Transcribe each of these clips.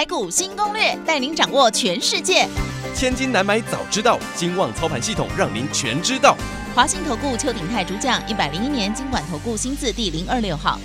台股新攻略，带您掌握全世界。千金难买早知道，金旺操盘系统让您全知道。华信投顾邱鼎泰主讲，一百零一年金管投顾新字第零二六号。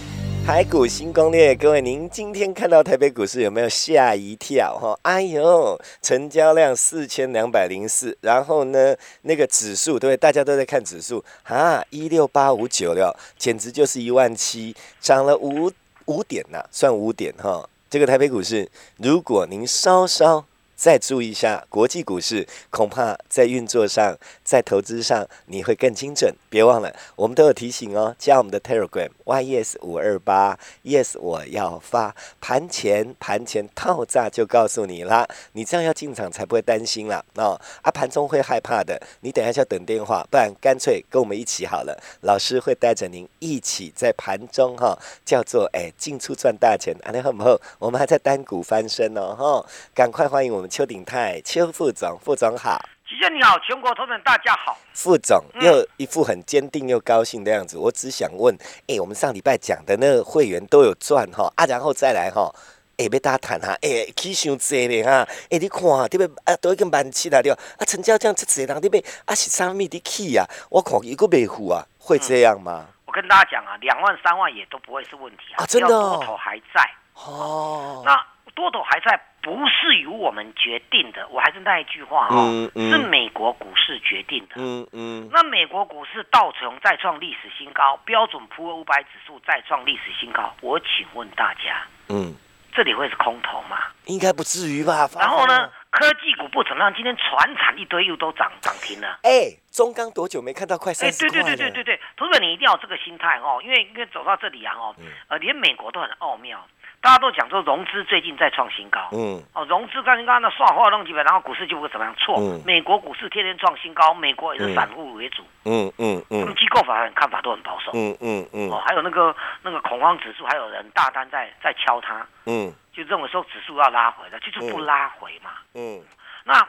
台股新攻略，各位，您今天看到台北股市有没有吓一跳？哈，哎呦，成交量四千两百零四，然后呢，那个指数，对，大家都在看指数啊，一六八五九了，简直就是一万七，涨了五五点呐，算五点哈。这个台北股市，如果您稍稍。再注意一下国际股市，恐怕在运作上、在投资上你会更精准。别忘了，我们都有提醒哦，加我们的 Telegram YES 五二八 Yes，我要发盘前盘前套炸就告诉你啦，你这样要进场才不会担心啦。哦。啊，盘中会害怕的，你等下就要等电话，不然干脆跟我们一起好了。老师会带着您一起在盘中哈，叫做哎进出赚大钱。安利好不好？我们还在单股翻身哦哈，赶快欢迎我们。邱鼎泰，邱副总，副总好，主持你好，全国同仁大家好。副总又一副很坚定又高兴的样子，我只想问，哎，我们上礼拜讲的那个会员都有赚哈啊，然后再来哈，哎，被大家谈哈，哎，起伤济咧哈，哎，你看这边啊，都已经万七来了，啊，成交这样这济人这边啊是啥咪的起啊？我看一个没付啊，会这样吗？我跟大家讲啊，两万三万也都不会是问题啊，真的，多头还在。哦，那多头还在。不是由我们决定的，我还是那一句话哈，是美国股市决定的。嗯嗯，那美国股市道琼再创历史新高，标准普尔五百指数再创历史新高。我请问大家，嗯，这里会是空头吗？应该不至于吧。然后呢，科技股不怎么样，今天船产一堆又都涨涨停了。哎，中钢多久没看到快三十块对对对对对对，同学你一定要这个心态哦，因为因为走到这里啊哦，呃，连美国都很奥妙。大家都讲说融资最近在创新高，嗯，哦，融资创新高那算话弄几百，然后股市就会怎么样？错，美国股市天天创新高，美国也是散户为主，嗯嗯嗯，他们机构法人看法都很保守，嗯嗯嗯，哦，还有那个那个恐慌指数，还有人大单在在敲它，嗯，就认为说指数要拉回了，就是不拉回嘛，嗯，那。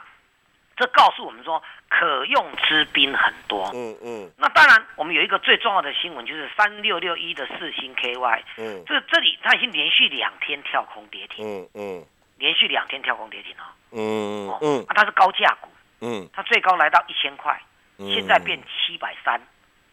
这告诉我们说，可用之兵很多。嗯嗯。那当然，我们有一个最重要的新闻，就是三六六一的四星 KY。嗯。这这里它已经连续两天跳空跌停。嗯嗯。连续两天跳空跌停哦。嗯嗯。啊，它是高价股。嗯。它最高来到一千块，现在变七百三。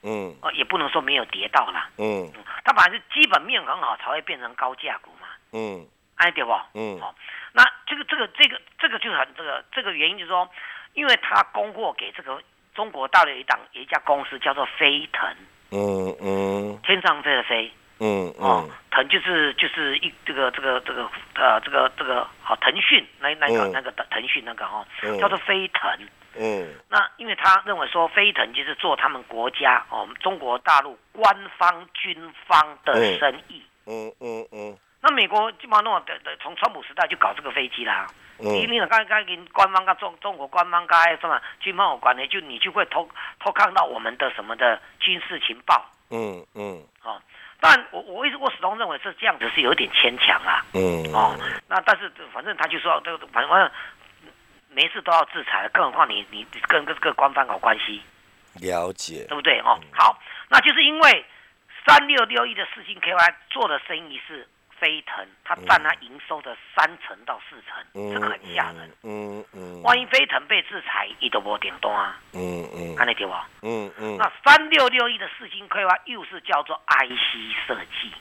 嗯。呃，也不能说没有跌到啦。嗯。它反正是基本面很好，才会变成高价股嘛。嗯。哎，对不？嗯。好，那这个这个这个这个就很这个这个原因就是说。因为他供货给这个中国大陆一档一家公司叫做飞腾，嗯嗯，天上飞的飞，嗯哦，腾就是就是一这个这个这个呃这个这个好腾讯那那个那个腾讯那个哈，叫做飞腾，嗯，那因为他认为说飞腾就是做他们国家哦中国大陆官方军方的生意，嗯嗯嗯，那美国基本上弄的的从川普时代就搞这个飞机啦。你你刚刚跟官方跟中中国官方跟什么军方有关的，就你就会偷偷看到我们的什么的军事情报。嗯嗯。哦，但我我一直我始终认为是这样子是有点牵强啊。嗯。哦，那但是反正他就说这个反正没事都要制裁，更何况你你跟跟这个官方搞关系。了解。对不对？哦，好，那就是因为三六六一的四星 KY 做的生意是。飞腾，它占它营收的三成到四成，这个很吓人。嗯嗯，万一飞腾被制裁，一都无点动啊。嗯嗯，看得见不？嗯嗯。那三六六一的四星规划又是叫做 IC 设计，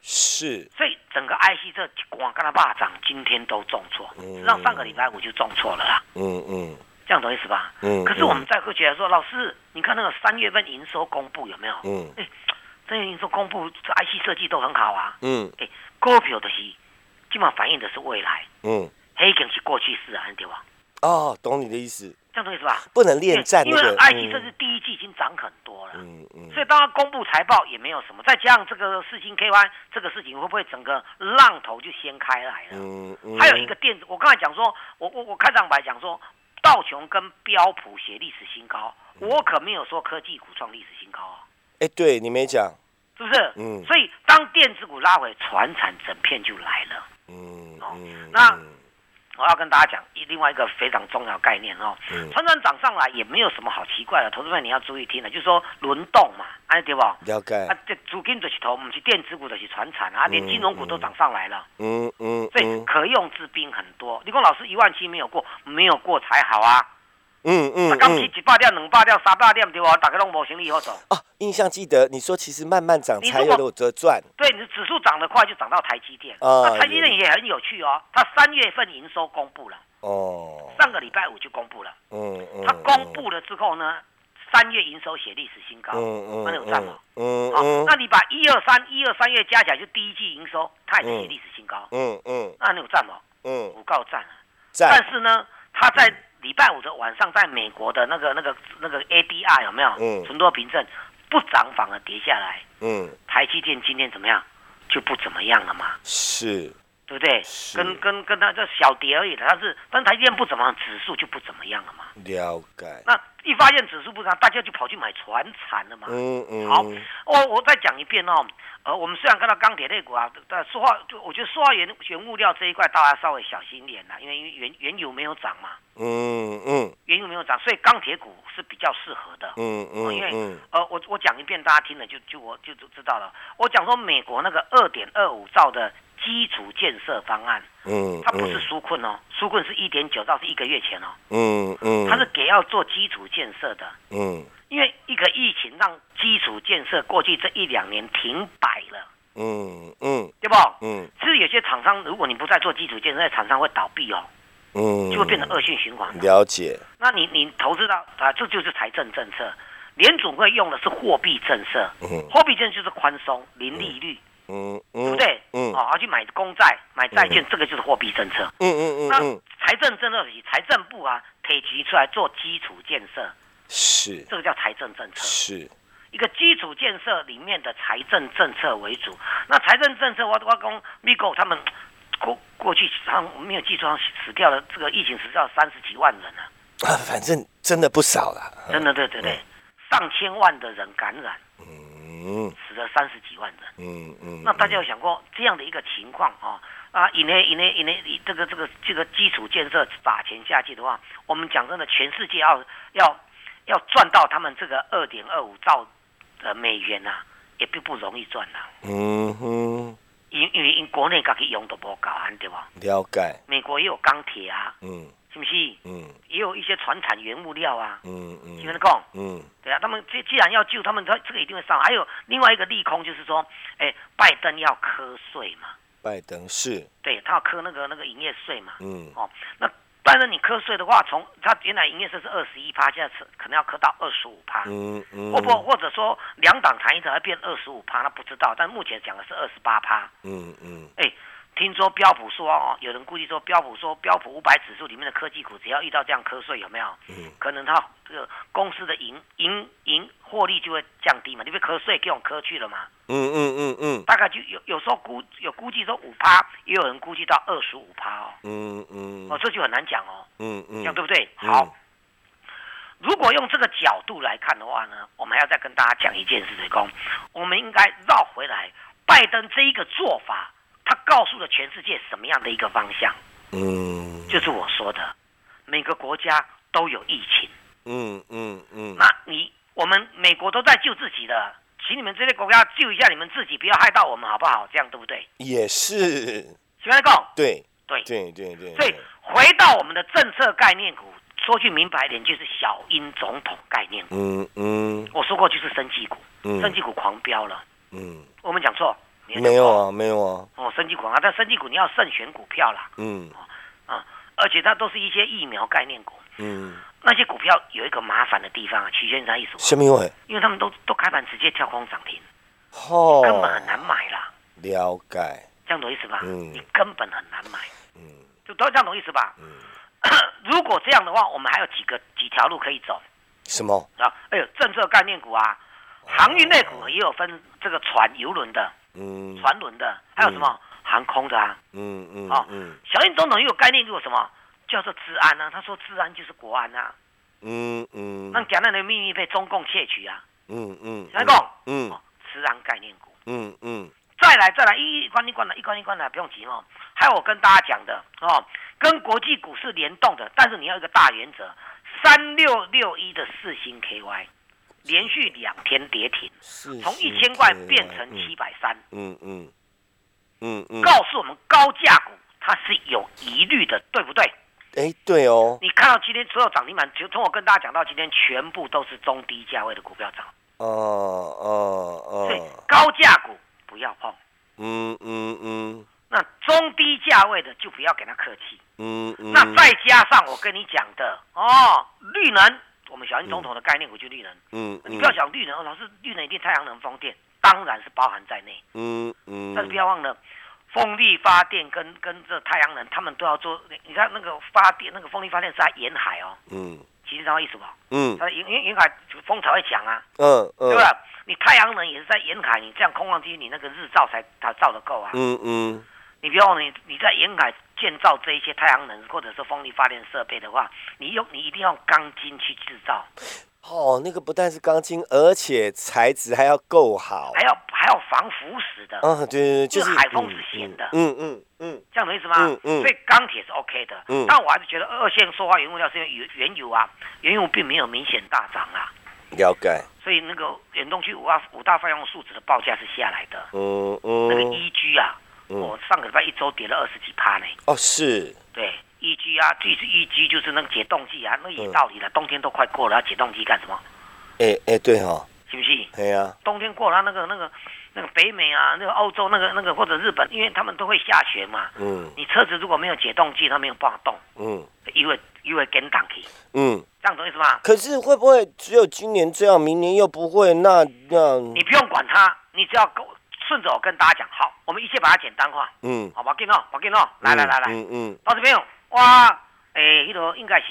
是。所以整个 IC 这光跟它霸涨，今天都重挫，实际上上个礼拜五就重挫了啦。嗯嗯，这样懂意思吧？嗯。可是我们再会觉得说，老师，你看那个三月份营收公布有没有？嗯。哎，三月营收公布，这 IC 设计都很好啊。嗯。哎。股票的是，基本上反映的是未来。嗯，黑经是过去式啊，对吧？哦，懂你的意思。这样懂意思吧？不能恋战因为 I T 这是第一季已经涨很多了。嗯嗯。所以当他公布财报也没有什么，再加上这个四星 K Y 这个事情，会不会整个浪头就掀开来了？嗯嗯。还有一个电子，我刚才讲说，我我我开场白讲说。道琼跟标普写历史新高，我可没有说科技股创历史新高哦。哎，对你没讲，是不是？嗯。所以当电子股拉回，船产整片就来了。嗯。哦，那。我要跟大家讲一另外一个非常重要概念哦，船长涨上来也没有什么好奇怪的，投资们你要注意听了，就是说轮动嘛，哎对不？了解。啊，这资金就是投，不是电子股就是船产啊，连金融股都涨上来了。嗯嗯。所以可用之兵很多。你讲老师一万七没有过，没有过才好啊。嗯嗯，刚起一百点、两百点、三百点对吧？大家拢无行李好走。哦，印象记得你说，其实慢慢涨才有得赚。对，你的指数涨得快，就涨到台积电。啊，台积电也很有趣哦。它三月份营收公布了。哦。上个礼拜五就公布了。嗯嗯。它公布了之后呢，三月营收写历史新高。嗯嗯。那有赚吗？嗯嗯。那你把一二三一二三月加起来，就第一季营收，它也是写历史新高。嗯嗯。那你有赚吗？嗯。我告赚了。赚。但是呢，它在。礼拜五的晚上，在美国的那个、那个、那个 ADR 有没有？嗯。存多凭证不涨反而跌下来。嗯。台积电今天怎么样？就不怎么样了嘛。是。对不对？跟跟跟它这小跌而已的，它是，但台积电不怎么，指数就不怎么样了嘛。了解。那一发现指数不涨，大家就跑去买船产了嘛。嗯嗯。好，我我再讲一遍哦。呃，我们虽然看到钢铁类股啊，但塑化就我觉得塑化原原物料这一块，大家稍微小心一点啦，因为原原油没有涨嘛。嗯嗯。原油没有涨，所以钢铁股是比较适合的。嗯嗯。因为呃，我我讲一遍，大家听了就就我就知道了。我讲说美国那个二点二五兆的基础建设方案，嗯，它不是纾困哦，纾困是一点九兆，是一个月前哦。嗯嗯。它是给要做基础建设的。嗯。因为一个疫情让基础建设过去这一两年停摆了，嗯嗯，对不？嗯，其实有些厂商，如果你不再做基础建设，厂商会倒闭哦，嗯，就会变成恶性循环。了解。那你你投资到啊，这就是财政政策，联总会用的是货币政策，嗯，货币政策就是宽松、零利率，嗯嗯，对不对？嗯，哦，而去买公债、买债券，这个就是货币政策。嗯嗯嗯。那财政政策以财政部啊，可以提出来做基础建设。是，这个叫财政政策，是一个基础建设里面的财政政策为主。那财政政策，我我讲，Migo 他们过过去好像没有记错，死掉了，这个疫情死掉三十几万人呢。啊，反正真的不少了，真的对对对，上千万的人感染，嗯，死了三十几万人，嗯嗯。那大家有想过这样的一个情况啊？啊，以内以内以内，这个这个这个基础建设打钱下去的话，我们讲真的，全世界要要。要赚到他们这个二点二五兆的美元呐，也并不容易赚呐。嗯哼，因因为因国内自己用都不高安，对吧？了解。美国也有钢铁啊，嗯，是不是？嗯，也有一些船产原物料啊，嗯嗯，听得讲？嗯，对啊，他们既既然要救他们，他这个一定会上。还有另外一个利空就是说，哎，拜登要瞌税嘛？拜登是，对他要磕那个那个营业税嘛？嗯，哦，那。但是你瞌税的话，从它原来营业税是二十一趴，现在是可能要磕到二十五趴，嗯嗯，或不或者说两档谈一谈，变二十五趴，那不知道。但目前讲的是二十八趴，嗯嗯，哎。听说标普说哦，有人估计说标普说标普五百指数里面的科技股，只要遇到这样瞌睡，有没有？嗯，可能它这个公司的盈盈盈获利就会降低嘛，你被瞌睡给我瞌去了嘛？嗯嗯嗯嗯，大概就有有时候估有估计说五趴，也有人估计到二十五趴哦。嗯嗯，哦，这就很难讲哦。嗯嗯，讲对不对？好，如果用这个角度来看的话呢，我们还要再跟大家讲一件事情，我们应该绕回来，拜登这一个做法。他告诉了全世界什么样的一个方向？嗯，就是我说的，每个国家都有疫情。嗯嗯嗯。那你我们美国都在救自己的，请你们这些国家救一下你们自己，不要害到我们，好不好？这样对不对？也是。喜欢讲？对对对对对。所以回到我们的政策概念股，说句明白一点，就是小英总统概念股。嗯嗯。我说过就是生技股，生技股狂飙了。嗯。我们讲错。没有啊，没有啊。哦，升级股啊，但升级股你要慎选股票啦。嗯。啊，而且它都是一些疫苗概念股。嗯。那些股票有一个麻烦的地方啊，齐先生意思？什么因为？因为他们都都开盘直接跳空涨停。哦。根本很难买啦。了解。这样懂意思吧？嗯。你根本很难买。嗯。就都这样懂意思吧？嗯。如果这样的话，我们还有几个几条路可以走。什么？啊，哎呦，政策概念股啊，航运类股也有分这个船、游轮的。嗯，船轮的，还有什么航空的啊？嗯嗯，哦，嗯，小英总统又有概念，给我什么叫做治安啊，他说治安就是国安啊。嗯嗯。那讲那的秘密被中共窃取啊。嗯嗯。来讲，嗯，治安概念股。嗯嗯。再来再来，一一关一关的，一关一关的，不用急哦。还有我跟大家讲的哦，跟国际股市联动的，但是你要一个大原则，三六六一的四星 KY，连续两天跌停，从一千块变成七百三。嗯嗯嗯嗯，告诉我们高价股它是有疑虑的，对不对？哎，对哦。你看到今天所有涨停板，就从我跟大家讲到今天，全部都是中低价位的股票涨。哦哦哦。所以高价股。不要碰，嗯嗯嗯，那中低价位的就不要给他客气，嗯嗯，那再加上我跟你讲的哦，绿能，小英总统的概念，我就绿能，嗯，你不要想绿能，老师绿能一定太阳能风电，当然是包含在内，嗯嗯，但是不要忘了，风力发电跟跟这太阳能，他们都要做，你看那个发电，那个风力发电是在沿海哦，嗯，其实知道意思不？嗯，它沿沿沿海风才会强啊，嗯嗯，对吧？你太阳能也是在沿海，你这样空旷地区，你那个日照才它照得够啊。嗯嗯。你不要忘了你你在沿海建造这一些太阳能或者是风力发电设备的话，你用你一定要钢筋去制造。哦，那个不但是钢筋，而且材质还要够好，还要还要防腐蚀的。嗯，对对对，就是海风是咸的。嗯嗯嗯，这样的意思吗？嗯嗯。所以钢铁是 OK 的。嗯。但我还是觉得二线塑化原物料是因为原原油啊，原油并没有明显大涨啊。了解，所以那个远东区五大五大泛用树脂的报价是下来的。嗯嗯，那个 EG 啊，我上个礼拜一周跌了二十几趴呢。哦，是。对，EG 啊，就是 EG 就是那个解冻剂啊，那也道理了。冬天都快过了，要解冻剂干什么？哎哎，对哈，是不是？对啊。冬天过了，那个那个那个北美啊，那个欧洲那个那个或者日本，因为他们都会下雪嘛。嗯。你车子如果没有解冻剂，它没有办法动。嗯。因为因为跟档去。嗯。这样懂意思吗？可是会不会只有今年这样，明年又不会？那那你不用管它，你只要跟顺着我跟大家讲，好，我们一切把它简单化。嗯，好吧，给喏，我给喏，来来来来，嗯嗯，到这边哇，诶，一头应该是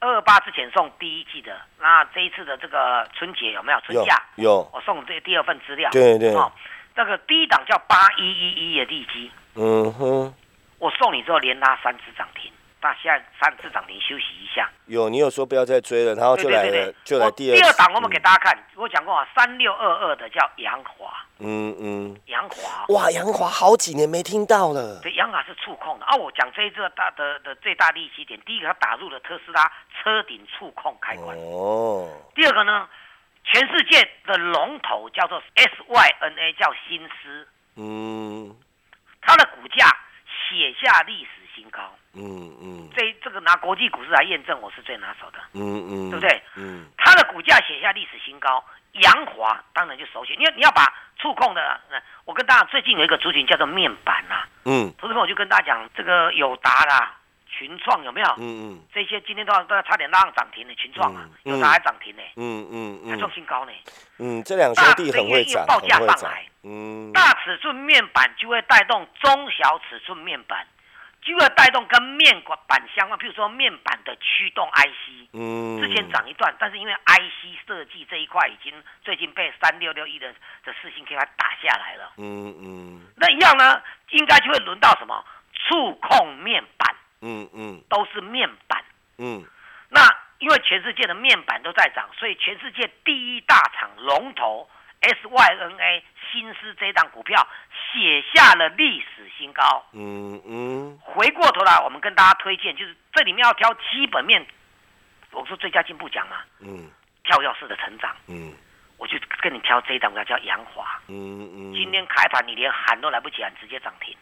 二二八之前送第一季的，那这一次的这个春节有没有春假？有，我送这第二份资料。对对，哦，那个第一档叫八一一一的利基，嗯哼，我送你之后连拉三只涨停。那现在三次涨停休息一下。有，你有说不要再追了，然后就来了，就来第二。第二档我们给大家看，我讲过啊，三六二二的叫杨华。嗯嗯。杨华。哇，杨华好几年没听到了。对，杨华是触控的啊。我讲这一个大的的最大利息点，第一个它打入了特斯拉车顶触控开关。哦。第二个呢，全世界的龙头叫做 SYNA，叫新思。嗯。它的股价写下历史新高。嗯嗯，这这个拿国际股市来验证，我是最拿手的。嗯嗯，对不对？嗯，股价写下历史新高，扬华当然就首选。因为你要把触控的，我跟大家最近有一个族群叫做面板呐。嗯，投资朋友就跟大家讲，这个友达啦、群创有没有？嗯嗯，这些今天都要都要差点拉上涨停的群创啊，友达还涨停呢。嗯嗯嗯，还创新高呢。嗯，这两兄弟很会涨，报价上来。嗯，大尺寸面板就会带动中小尺寸面板。就要带动跟面板相关，譬如说面板的驱动 IC，嗯，之前涨一段，但是因为 IC 设计这一块已经最近被三六六一的的四星 K 它打下来了，嗯嗯，那一样呢，应该就会轮到什么？触控面板，嗯嗯，都是面板，嗯，那因为全世界的面板都在涨，所以全世界第一大厂龙头。SYNA 新思这档股票写下了历史新高。嗯嗯。回过头来，我们跟大家推荐，就是这里面要挑基本面。我说最佳进步奖嘛。嗯。跳跃式的成长。嗯。我就跟你挑这一档股票叫杨华。嗯嗯。今天开盘你连喊都来不及喊，直接涨停。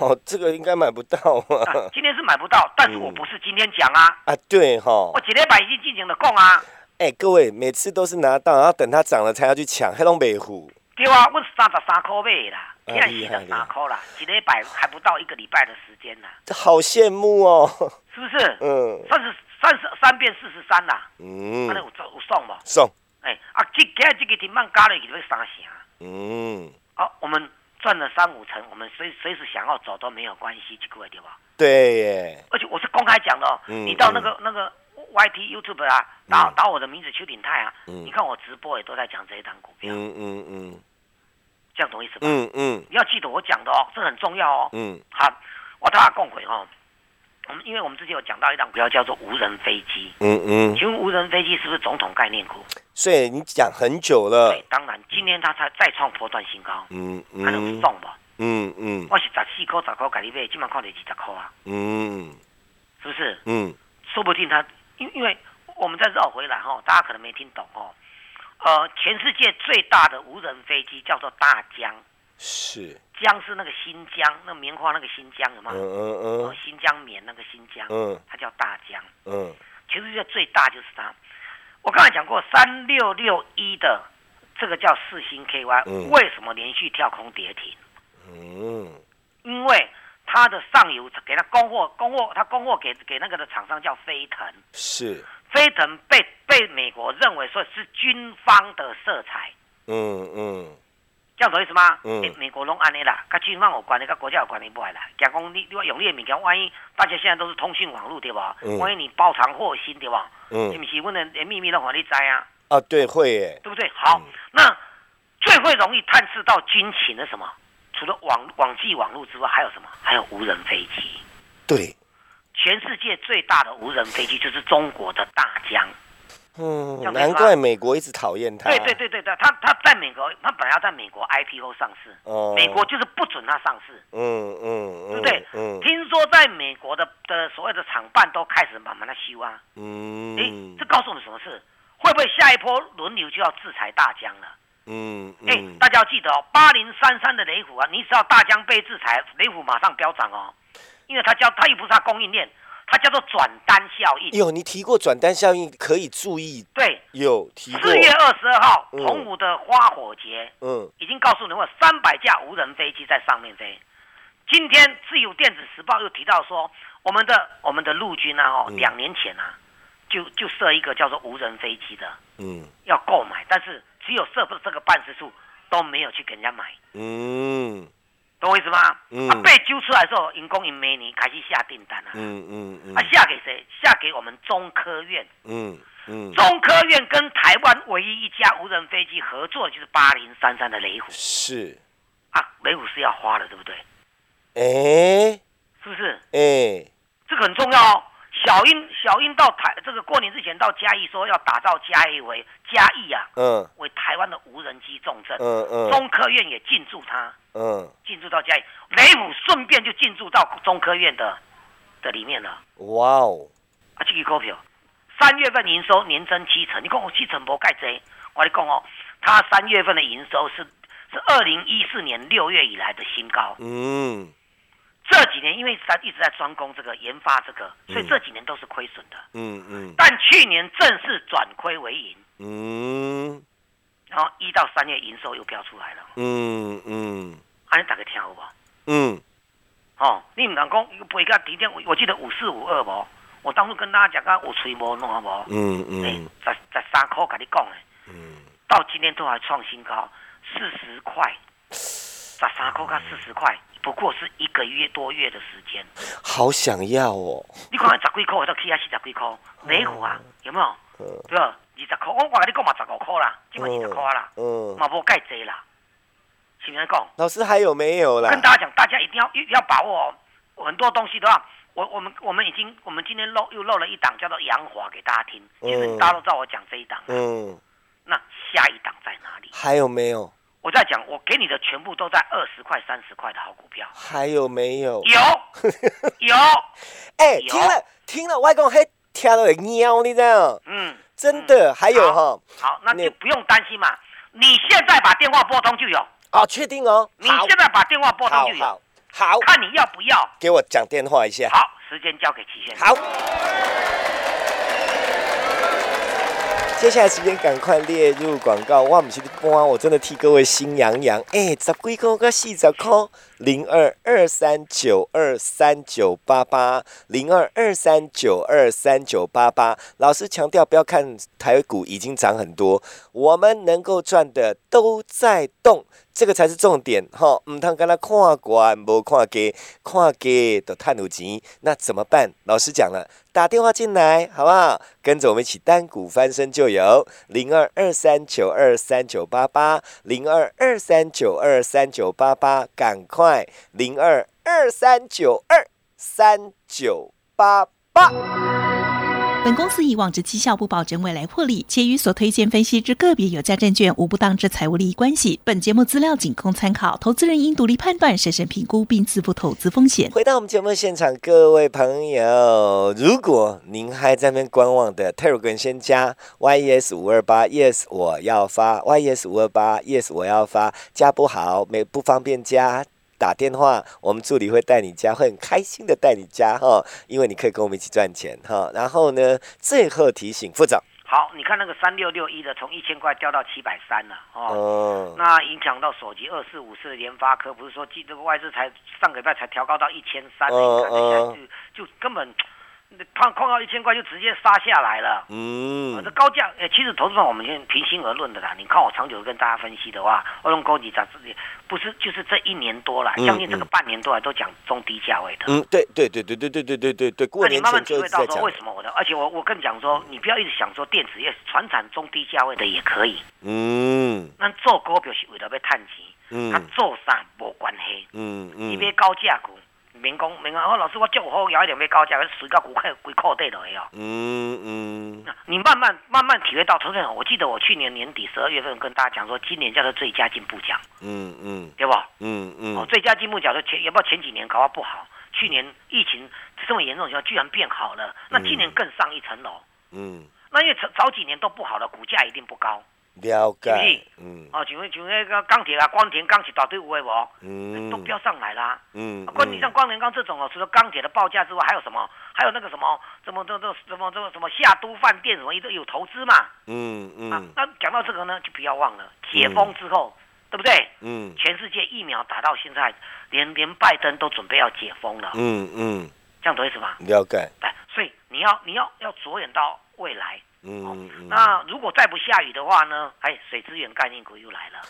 哦，这个应该买不到啊。今天是买不到，但是我不是今天讲啊。啊，对哈。我今天把已经进行的供啊。哎，各位，每次都是拿到，然后等它涨了才要去抢，黑龙北虎。对啊，我三十三块买啦，现在四十三块啦，一礼拜还不到一个礼拜的时间呢。这好羡慕哦，是不是？嗯，三十三十三变四十三啦。嗯，那有有送吗？送。哎，啊，这今日这个停板加了去要三成。嗯。好，我们赚了三五成，我们随随时想要走都没有关系，这个对吧？对耶。而且我是公开讲的哦，你到那个那个。Y T YouTube 啊，打打我的名字邱鼎泰啊，你看我直播也都在讲这一档股票，嗯嗯嗯，这样懂意思吧？嗯嗯，你要记得我讲的哦，这很重要哦。嗯，好，我大家共回哦，我们因为我们之前有讲到一档股票叫做无人飞机，嗯嗯，请问无人飞机是不是总统概念股？所以你讲很久了。对，当然，今天它才再创破断新高，嗯嗯，还能送不？嗯嗯，我是十四块十块给你买，今晚看到几十块啊？嗯，是不是？嗯，说不定它，因因为我们再绕回来哈，大家可能没听懂哦。呃，全世界最大的无人飞机叫做大疆。是疆是那个新疆，那棉花那个新疆有吗？嗯嗯嗯。新疆棉那个新疆，嗯，它叫大疆。嗯，全世界最大就是它。我刚才讲过，三六六一的这个叫四星 KY，为什么连续跳空跌停？嗯，因为它的上游给它供货，供货它供货给给那个的厂商叫飞腾。是飞腾被被美国认为说是军方的色彩。嗯嗯。这样懂意思吗？嗯，美国拢安尼啦，跟军方有关的，跟国家有关的不爱啦。假讲你你话用你的物件，万一大家现在都是通讯网络对吧？嗯，万一你包藏祸心对吧？嗯，是不是？我的秘密都让你知啊？啊，对，会耶，对不对？好，那最会容易探视到军情的什么？除了网网际网络之外，还有什么？还有无人飞机。对，全世界最大的无人飞机就是中国的大疆。嗯，难怪美国一直讨厌他。对对对对对，他他在美国，他本来要在美国 IPO 上市，哦，美国就是不准他上市。嗯嗯，对不对？嗯，听说在美国的的所谓的厂办都开始慢慢的修啊。嗯，哎，这告诉我们什么事？会不会下一波轮流就要制裁大疆了？嗯，哎，大家要记得哦，八零三三的雷虎啊，你只要大疆被制裁，雷虎马上飙涨哦，因为它叫它又不是它供应链。它叫做转单效应。有你提过转单效应可以注意。对，有提过。四月二十二号，澎湖的花火节，嗯，已经告诉你，们三百架无人飞机在上面飞。今天自由电子时报又提到说，我们的我们的陆军啊，哦，两年前啊，就就设一个叫做无人飞机的，嗯，要购买，但是只有设不这个办事处都没有去给人家买，嗯。懂我意思吗？嗯。啊，被揪出来的时候，银工银美女开始下订单了。嗯嗯嗯。啊，下给谁？下给我们中科院。嗯嗯。中科院跟台湾唯一一家无人飞机合作，就是八零三三的雷虎。是。啊，雷虎是要花的，对不对？哎。是不是？哎。这个很重要哦。小英，小英到台这个过年之前到嘉义说要打造嘉义为嘉义啊，嗯，为台湾的无人机重镇。嗯嗯。中科院也进驻它。嗯，进驻到嘉义，雷虎顺便就进驻到中科院的的里面了。哇哦！啊，这个股票三月份营收年增七成，你讲我七成不盖贼？我跟你讲哦，它三月份的营收是是二零一四年六月以来的新高。嗯，这几年因为咱一直在专攻这个研发这个，所以这几年都是亏损的。嗯嗯。但去年正式转亏为盈。嗯。然后一到三月营收又飙出来了。嗯嗯。安尼大家听好不？嗯，哦，你唔能讲背个底点，我记得五四五二不？我当初跟大家讲个我吹波弄好不？嗯嗯，在在三块跟你讲诶，嗯，到今天都还创新高，四十块，十三块加四十块，不过是一个月多月的时间。好想要哦！你看十几块，到起还是十几块，雷虎啊，有没有？对吧？二十块，我我跟你讲嘛，十五块啦，基本二十块啦，嗯，嘛无介济啦。请人讲，老师还有没有啦？跟大家讲，大家一定要要把握很多东西的话，我我们我们已经我们今天漏又漏了一档叫做杨华给大家听，其实大家都知道我讲这一档。嗯，那下一档在哪里？还有没有？我在讲，我给你的全部都在二十块、三十块的好股票。还有没有？有 有。哎，听了听了，外公还跳了喵，你知道？嗯，真的还有哈。好，那就不用担心嘛。你现在把电话拨通就有。哦，确定哦。你现在把电话拨通就有。好，看你要不要。给我讲电话一下。好，时间交给齐先生。好。接下来时间赶快列入广告。哇，不是播啊，我真的替各位心痒痒。哎，十几块个四十块，零二二三九二三九八八，零二二三九二三九八八。老师强调，不要看台股已经涨很多，我们能够赚的都在动。这个才是重点哈，唔通跟他看惯，无看价，看价都探有钱，那怎么办？老师讲了，打电话进来好不好？跟着我们一起单股翻身就有零二二三九二三九八八零二二三九二三九八八，赶快零二二三九二三九八八。本公司以往之绩效不保证未来获利，且与所推荐分析之个别有价证券无不当之财务利益关系。本节目资料仅供参考，投资人应独立判断、审慎评估并自负投资风险。回到我们节目现场，各位朋友，如果您还在那边观望的，泰 m 先加 yes 五二八 yes 我要发 yes 五二八 yes 我要发，加不好没不方便加。打电话，我们助理会带你加，会很开心的带你加哈，因为你可以跟我们一起赚钱哈。然后呢，最后提醒副总，好，你看那个三六六一的，从一千块掉到七百三了哦，那影响到手机二四五四的联发科，不是说记这个外资才上个礼拜才调高到一千三，嗯嗯，就就根本。碰碰到一千块就直接杀下来了，嗯，这高价，呃，其实投资上我们先平心而论的啦。你看我长久跟大家分析的话，我用高级杂志，不是就是这一年多了，将近这个半年多来都讲中低价位的。嗯，对对对对对对对对对对。那你慢慢体会到说为什么我的，而且我我更讲说，你不要一直想说电子业、船产中低价位的也可以。嗯。那做股票是为了要探钱，嗯，他做啥无关系，嗯嗯，你别高价股。民工，民工，哦，老师，我就好摇一点被高价，可是水到股块归扣底了哟。嗯嗯。你慢慢慢慢体会到，同学我记得我去年年底十二月份跟大家讲说，今年叫做最佳进步奖。嗯嗯。对不？嗯嗯。哦，最佳进步奖的前，也不知道前几年搞得不好？去年疫情这么严重情况，居然变好了，那今年更上一层楼。嗯。那因为早早几年都不好了，股价一定不高。了解，嗯，哦，像像那个钢铁啊，光田钢一大堆有诶无，嗯，都飙上来啦，嗯，关你像光田钢这种哦，除了钢铁的报价之外，还有什么？还有那个什么，什么这这什么这个什么夏都饭店什么，都有投资嘛，嗯嗯，那讲到这个呢，就不要忘了解封之后，对不对？嗯，全世界疫苗打到现在，连连拜登都准备要解封了，嗯嗯，这样懂意思吗？了解，哎，所以你要你要要着眼到未来。嗯，那如果再不下雨的话呢？哎，水资源概念股又来了。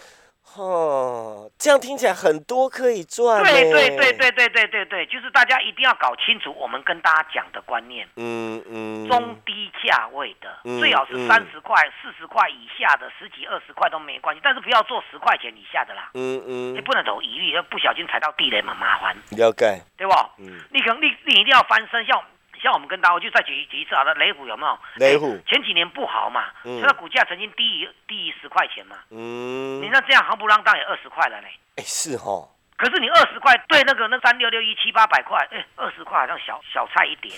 哦，这样听起来很多可以赚。对对对对对对对对，就是大家一定要搞清楚我们跟大家讲的观念。嗯嗯。中低价位的，最好是三十块、四十块以下的，十几二十块都没关系，但是不要做十块钱以下的啦。嗯嗯。你不能走疑虑，要不小心踩到地雷嘛，麻烦。了解。对不？嗯。你可能你你一定要翻身，像。像我们跟大我就再举举一次好了，雷虎有没有？雷虎前几年不好嘛，现在股价曾经低于低于十块钱嘛。嗯，你那这样行不浪当也二十块了呢。哎，是哈。可是你二十块对那个那三六六一七八百块，哎，二十块好像小小菜一碟。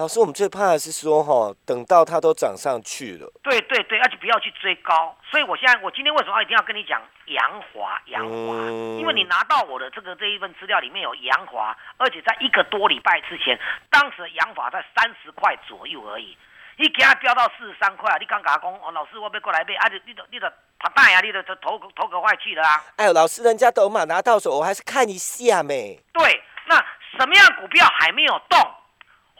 老师，我们最怕的是说哈，等到它都涨上去了。对对对，而且不要去追高。所以我现在，我今天为什么一定要跟你讲杨华？杨华，因为你拿到我的这个这一份资料里面有杨华，而且在一个多礼拜之前，当时洋华在三十块左右而已，你给他飙到四十三块啊！你刚刚讲哦，老师我要过来买，啊，你你你的他大呀，你的头头壳坏去了啊！哎呦，老师，人家都嘛拿到手，我还是看一下没？对，那什么样股票还没有动？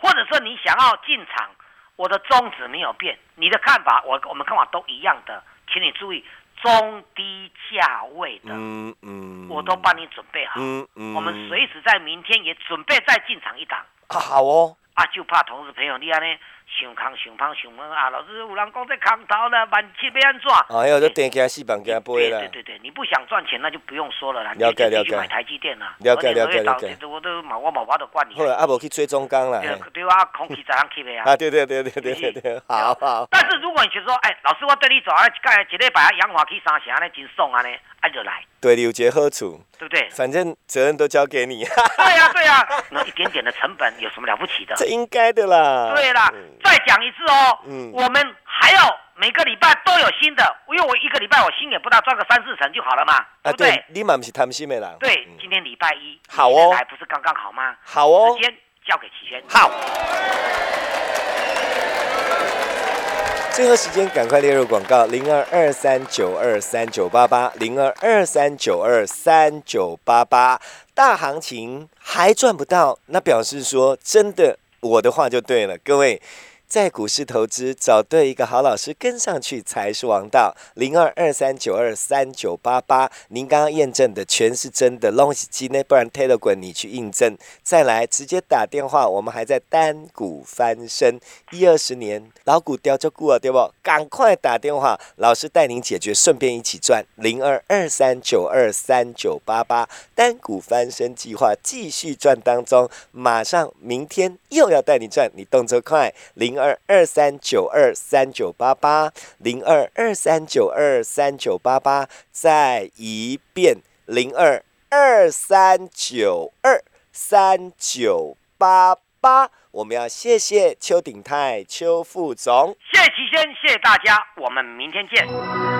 或者说你想要进场，我的宗旨没有变，你的看法我我们看法都一样的，请你注意中低价位的，嗯嗯，我都帮你准备好，嗯嗯，我们随时在明天也准备再进场一档，好哦，啊就怕同事朋友你安呢。想空想胖想胖啊！老师有人讲在空头了，万七要安怎？哎呦，这电价四万加倍了。对对对，你不想赚钱，那就不用说了啦。了解了解。买台积电啦。了解了解了解。我都冇我冇法度管你。好了，阿无去追中钢啦。对啊，空气怎样吸的啊？啊，对对对对对对对，好好。但是如果你觉得说，哎，老师我对你做啊，盖一礼拜啊，氧化去三成呢，真爽啊呢，哎就来。对你有节好处，对不对？反正责任都交给你。对呀对呀，那一点点的成本有什么了不起的？这应该的啦。对啦，再讲一次哦。嗯。我们还要每个礼拜都有新的，因为我一个礼拜我心也不大，赚个三四成就好了嘛。啊，对。你嘛不是贪心的啦。对，今天礼拜一。好哦。来不是刚刚好吗？好哦。时间交给齐轩。好。最后时间，赶快列入广告：零二二三九二三九八八，零二二三九二三九八八。大行情还赚不到，那表示说真的，我的话就对了。各位，在股市投资，找对一个好老师，跟上去才是王道。零二二三九二三九八八，您刚刚验证的全是真的，东西机呢？不然 Telegram 你去印证，再来直接打电话。我们还在单股翻身，一二十年老股掉就股啊，对不？赶快打电话，老师带您解决，顺便一起赚。零二二三九二三九八八，单股翻身计划继续赚当中，马上明天又要带你赚，你动作快，零二二三九二三九八八零二二三九二三九八八，再一遍零二二三九二三九八八。我们要谢谢邱鼎泰邱副总，谢谢齐先，谢谢大家，我们明天见。